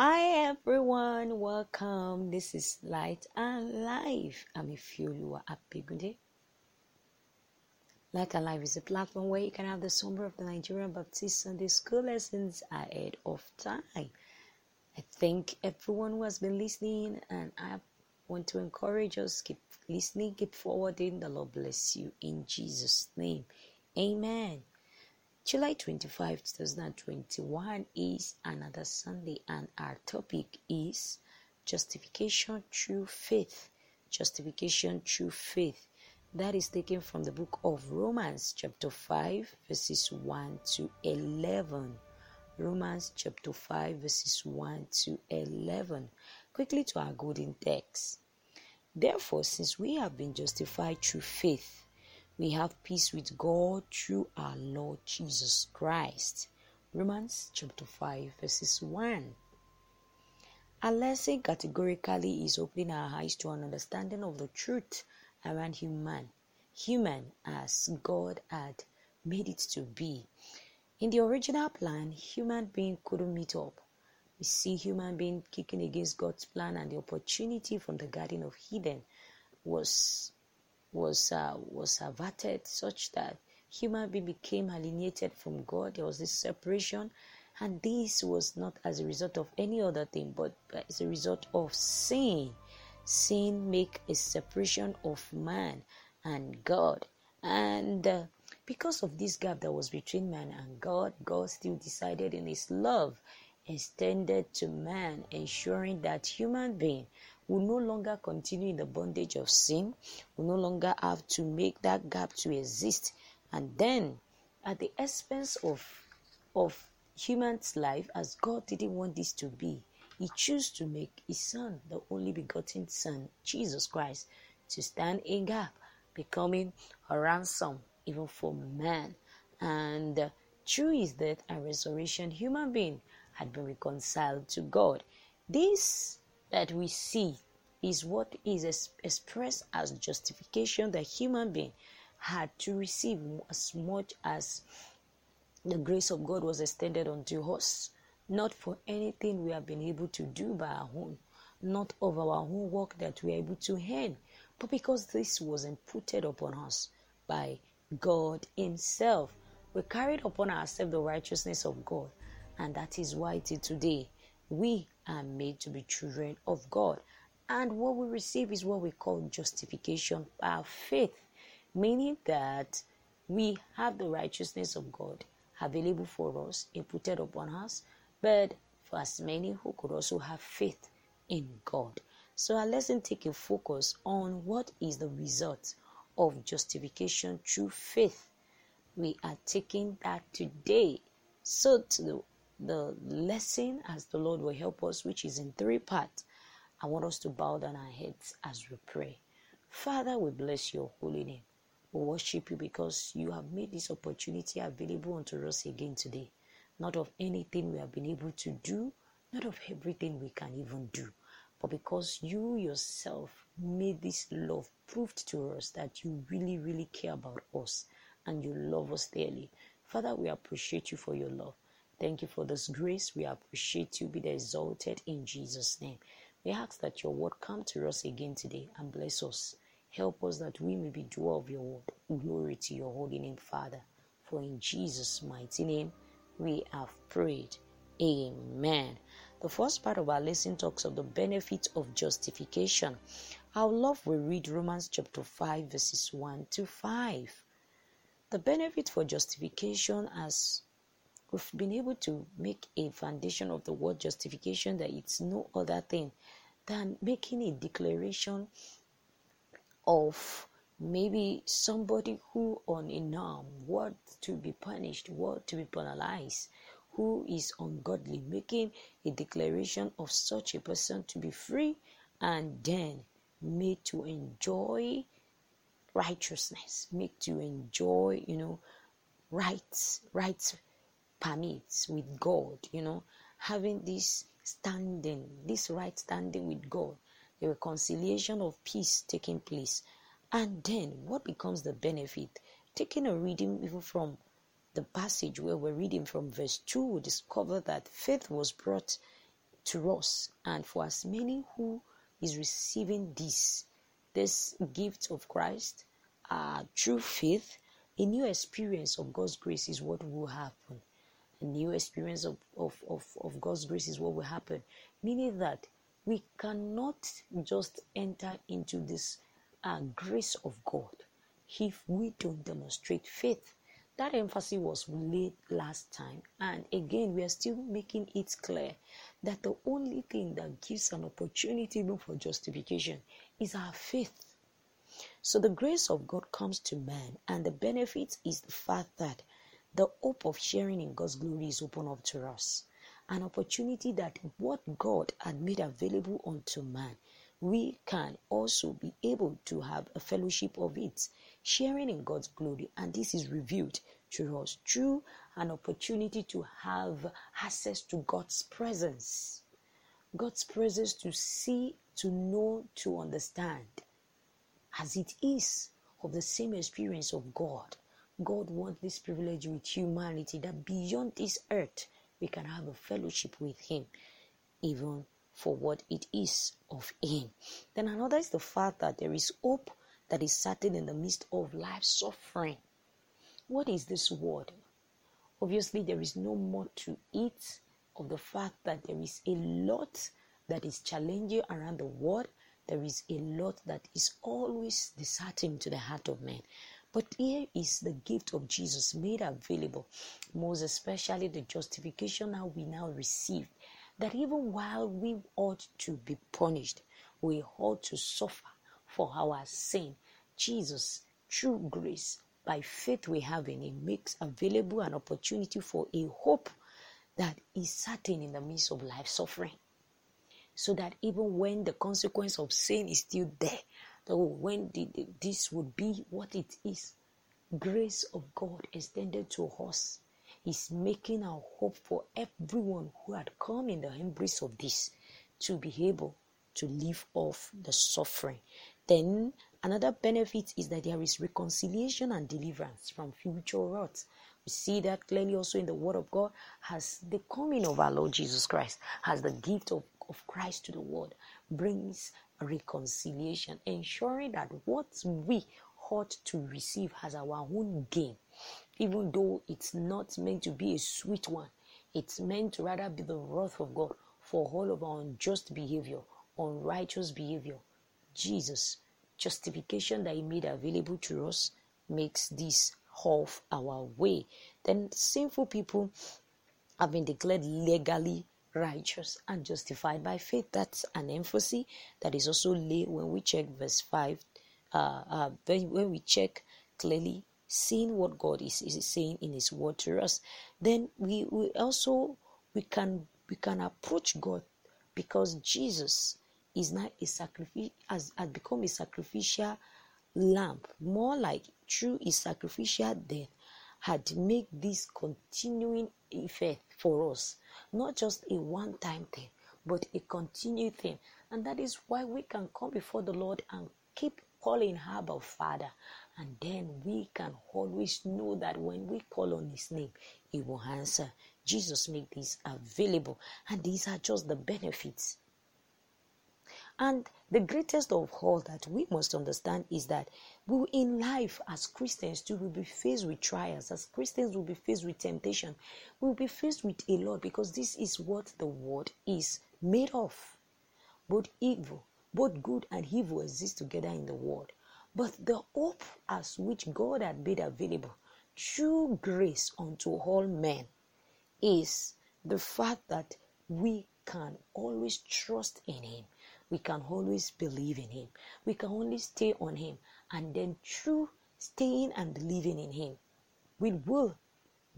Hi everyone, welcome. This is Light and Life. I'm Ifiolua Apegunde. Light and Life is a platform where you can have the summer of the Nigerian Baptist Sunday School lessons ahead of time. I thank everyone who has been listening, and I want to encourage us keep listening, keep forwarding. The Lord bless you in Jesus' name. Amen. July 25, 2021 is another Sunday, and our topic is justification through faith. Justification through faith. That is taken from the book of Romans, chapter 5, verses 1 to 11. Romans chapter 5, verses 1 to 11. Quickly to our golden text. Therefore, since we have been justified through faith, we have peace with God through our Lord Jesus Christ. Romans chapter 5, verses 1. Our lesson categorically is opening our eyes to an understanding of the truth around human, human as God had made it to be. In the original plan, human being couldn't meet up. We see human being kicking against God's plan, and the opportunity from the Garden of Eden was was uh, was averted such that human being became alienated from God. There was this separation, and this was not as a result of any other thing, but as a result of sin. Sin make a separation of man and God, and uh, because of this gap that was between man and God, God still decided in His love extended to man, ensuring that human being will no longer continue in the bondage of sin, will no longer have to make that gap to exist. And then, at the expense of, of human's life, as God didn't want this to be, He chose to make His Son, the only begotten Son, Jesus Christ, to stand in gap, becoming a ransom even for man. And through His death and resurrection, human being had been reconciled to God. This that we see is what is expressed as justification that human being had to receive as much as the grace of God was extended unto us, not for anything we have been able to do by our own, not of our own work that we are able to earn, but because this was imputed upon us by God Himself. We carried upon ourselves the righteousness of God, and that is why till today we are made to be children of God. And what we receive is what we call justification by faith, meaning that we have the righteousness of God available for us, imputed upon us, but for as many who could also have faith in God. So our lesson take a focus on what is the result of justification through faith. We are taking that today. So to the, the lesson as the Lord will help us, which is in three parts. I want us to bow down our heads as we pray. Father, we bless your holy name. We worship you because you have made this opportunity available unto us again today. Not of anything we have been able to do, not of everything we can even do, but because you yourself made this love proved to us that you really, really care about us and you love us dearly. Father, we appreciate you for your love. Thank you for this grace. We appreciate you. Be exalted in Jesus' name. We ask that your word come to us again today and bless us. Help us that we may be doer of your word. Glory to your holy name, Father. For in Jesus' mighty name we have prayed. Amen. The first part of our lesson talks of the benefit of justification. Our love we read Romans chapter 5, verses 1 to 5. The benefit for justification as we've been able to make a foundation of the word justification that it's no other thing than making a declaration of maybe somebody who on a norm what to be punished what to be penalized who is ungodly making a declaration of such a person to be free and then made to enjoy righteousness made to enjoy you know rights rights permits with God, you know, having this standing, this right standing with God, the reconciliation of peace taking place. And then what becomes the benefit? Taking a reading even from the passage where we're reading from verse 2, we discover that faith was brought to us and for as many who is receiving this this gift of Christ uh, true faith, a new experience of God's grace is what will happen. A new experience of, of, of, of God's grace is what will happen. Meaning that we cannot just enter into this uh, grace of God if we don't demonstrate faith. That emphasis was laid last time, and again, we are still making it clear that the only thing that gives an opportunity for justification is our faith. So the grace of God comes to man, and the benefit is the fact that the hope of sharing in God's glory is open up to us. An opportunity that what God had made available unto man, we can also be able to have a fellowship of it, sharing in God's glory, and this is revealed to us through an opportunity to have access to God's presence. God's presence to see, to know, to understand as it is of the same experience of God. God wants this privilege with humanity that beyond this earth we can have a fellowship with Him, even for what it is of Him. Then another is the fact that there is hope that is certain in the midst of life suffering. What is this word? Obviously, there is no more to it of the fact that there is a lot that is challenging around the world there is a lot that is always disheartening to the heart of man. But here is the gift of Jesus made available, most especially the justification that we now receive. That even while we ought to be punished, we ought to suffer for our sin. Jesus, through grace, by faith we have in Him, makes available an opportunity for a hope that is certain in the midst of life suffering so that even when the consequence of sin is still there, though when this would be what it is, grace of God extended to us is making our hope for everyone who had come in the embrace of this to be able to live off the suffering. Then another benefit is that there is reconciliation and deliverance from future wrath. We see that clearly also in the Word of God as the coming of our Lord Jesus Christ, as the gift of of Christ to the world brings reconciliation, ensuring that what we ought to receive as our own gain, even though it's not meant to be a sweet one, it's meant to rather be the wrath of God for all of our unjust behavior, unrighteous behavior. Jesus, justification that He made available to us, makes this half our way. Then sinful people have been declared legally righteous and justified by faith. That's an emphasis that is also laid when we check verse 5. Uh, uh, when we check clearly, seeing what God is, is saying in His word to us, then we, we also we can we can approach God because Jesus is not a sacrifice has, has become a sacrificial lamb, more like through his sacrificial death had made this continuing effect for us not just a one time thing, but a continued thing. And that is why we can come before the Lord and keep calling her our Father. And then we can always know that when we call on His name, He will answer. Jesus made this available, and these are just the benefits. And the greatest of all that we must understand is that we in life as Christians too will be faced with trials. As Christians will be faced with temptation. We will be faced with a lot because this is what the world is made of. Both evil, both good and evil exist together in the world. But the hope as which God had made available through grace unto all men is the fact that we can always trust in Him we can always believe in Him. We can only stay on Him. And then through staying and believing in Him, we will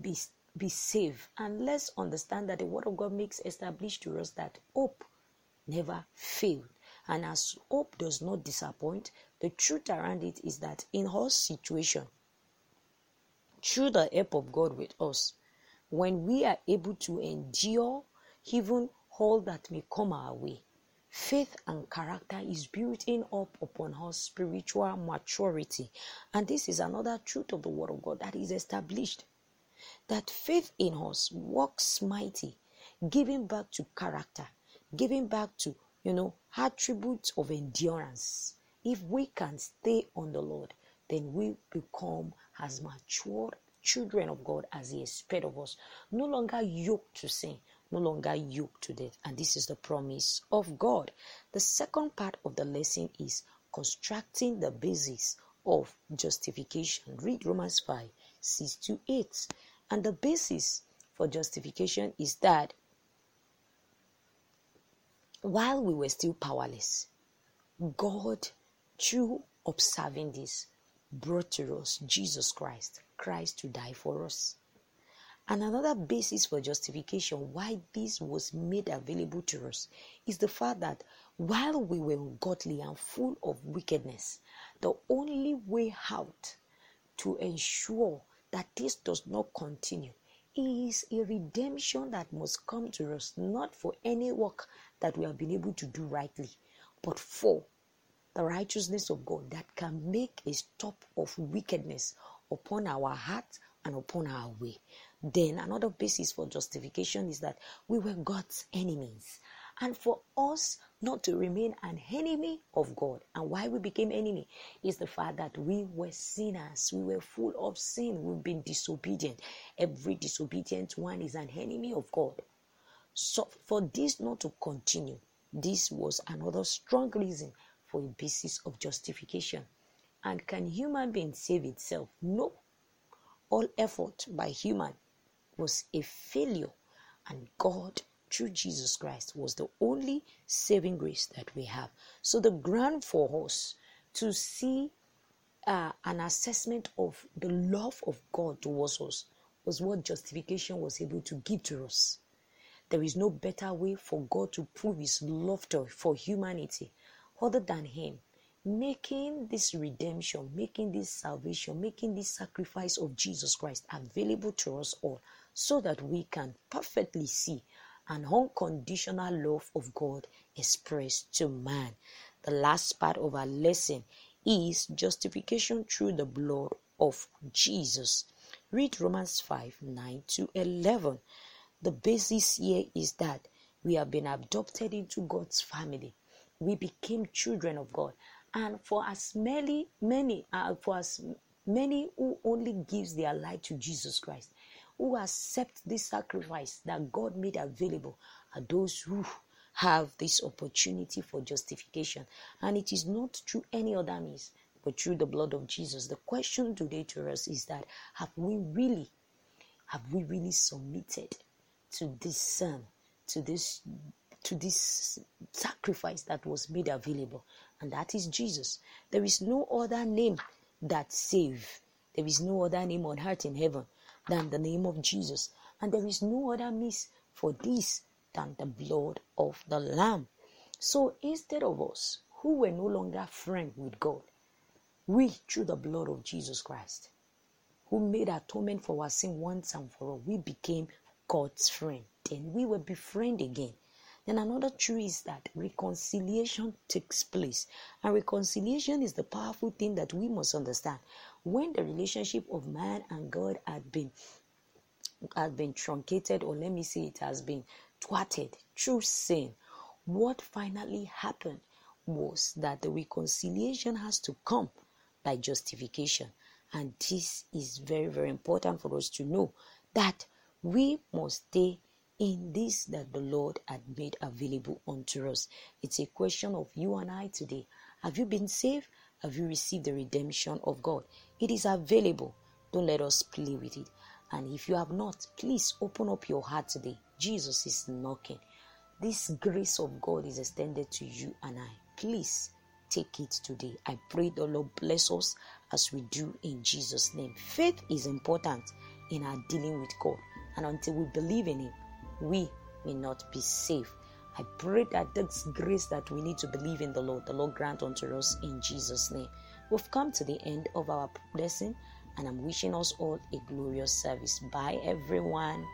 be, be saved. And let's understand that the Word of God makes established to us that hope never failed. And as hope does not disappoint, the truth around it is that in our situation, through the help of God with us, when we are able to endure even all that may come our way, Faith and character is building up upon our spiritual maturity. And this is another truth of the Word of God that is established. That faith in us works mighty, giving back to character, giving back to, you know, attributes of endurance. If we can stay on the Lord, then we become as mature children of God as He expects of us. No longer yoked to sin, no longer yoked to death. And this is the promise of God. The second part of the lesson is constructing the basis of justification. Read Romans 5 6 to 8. And the basis for justification is that while we were still powerless, God, through observing this, brought to us Jesus Christ, Christ to die for us. And another basis for justification, why this was made available to us, is the fact that while we were ungodly and full of wickedness, the only way out to ensure that this does not continue is a redemption that must come to us, not for any work that we have been able to do rightly, but for the righteousness of God that can make a stop of wickedness upon our heart and upon our way. Then another basis for justification is that we were God's enemies. And for us not to remain an enemy of God, and why we became enemy is the fact that we were sinners. We were full of sin. We've been disobedient. Every disobedient one is an enemy of God. So for this not to continue, this was another strong reason for a basis of justification. And can human being save itself? No. All effort by human was a failure, and God, through Jesus Christ, was the only saving grace that we have. So, the ground for us to see uh, an assessment of the love of God towards us was what justification was able to give to us. There is no better way for God to prove His love to, for humanity other than Him making this redemption, making this salvation, making this sacrifice of Jesus Christ available to us all so that we can perfectly see an unconditional love of God expressed to man. The last part of our lesson is justification through the blood of Jesus. Read Romans 5 9 to 11. The basis here is that we have been adopted into God's family. We became children of God. And for as many, many, uh, for as many who only gives their life to Jesus Christ, who accept this sacrifice that God made available are those who have this opportunity for justification. And it is not through any other means, but through the blood of Jesus. The question today to us is that have we really, have we really submitted to this Son, to this to this sacrifice that was made available, and that is Jesus. There is no other name that save. There is no other name on earth in heaven than the name of Jesus. And there is no other means for this than the blood of the Lamb. So instead of us, who were no longer friends with God, we, through the blood of Jesus Christ, who made atonement for our sin once and for all, we became God's friend. Then we will be friend again. Then another truth is that reconciliation takes place. And reconciliation is the powerful thing that we must understand when the relationship of man and God had been had been truncated, or let me say it has been thwarted through sin, what finally happened was that the reconciliation has to come by justification. And this is very, very important for us to know that we must stay in this that the Lord had made available unto us. It's a question of you and I today. Have you been saved? Have you received the redemption of God? It is available. Don't let us play with it. And if you have not, please open up your heart today. Jesus is knocking. This grace of God is extended to you and I. Please take it today. I pray the Lord bless us as we do in Jesus' name. Faith is important in our dealing with God. And until we believe in Him, we may not be safe. I pray that this grace that we need to believe in the Lord, the Lord grant unto us in Jesus' name. We've come to the end of our blessing, and I'm wishing us all a glorious service. Bye, everyone.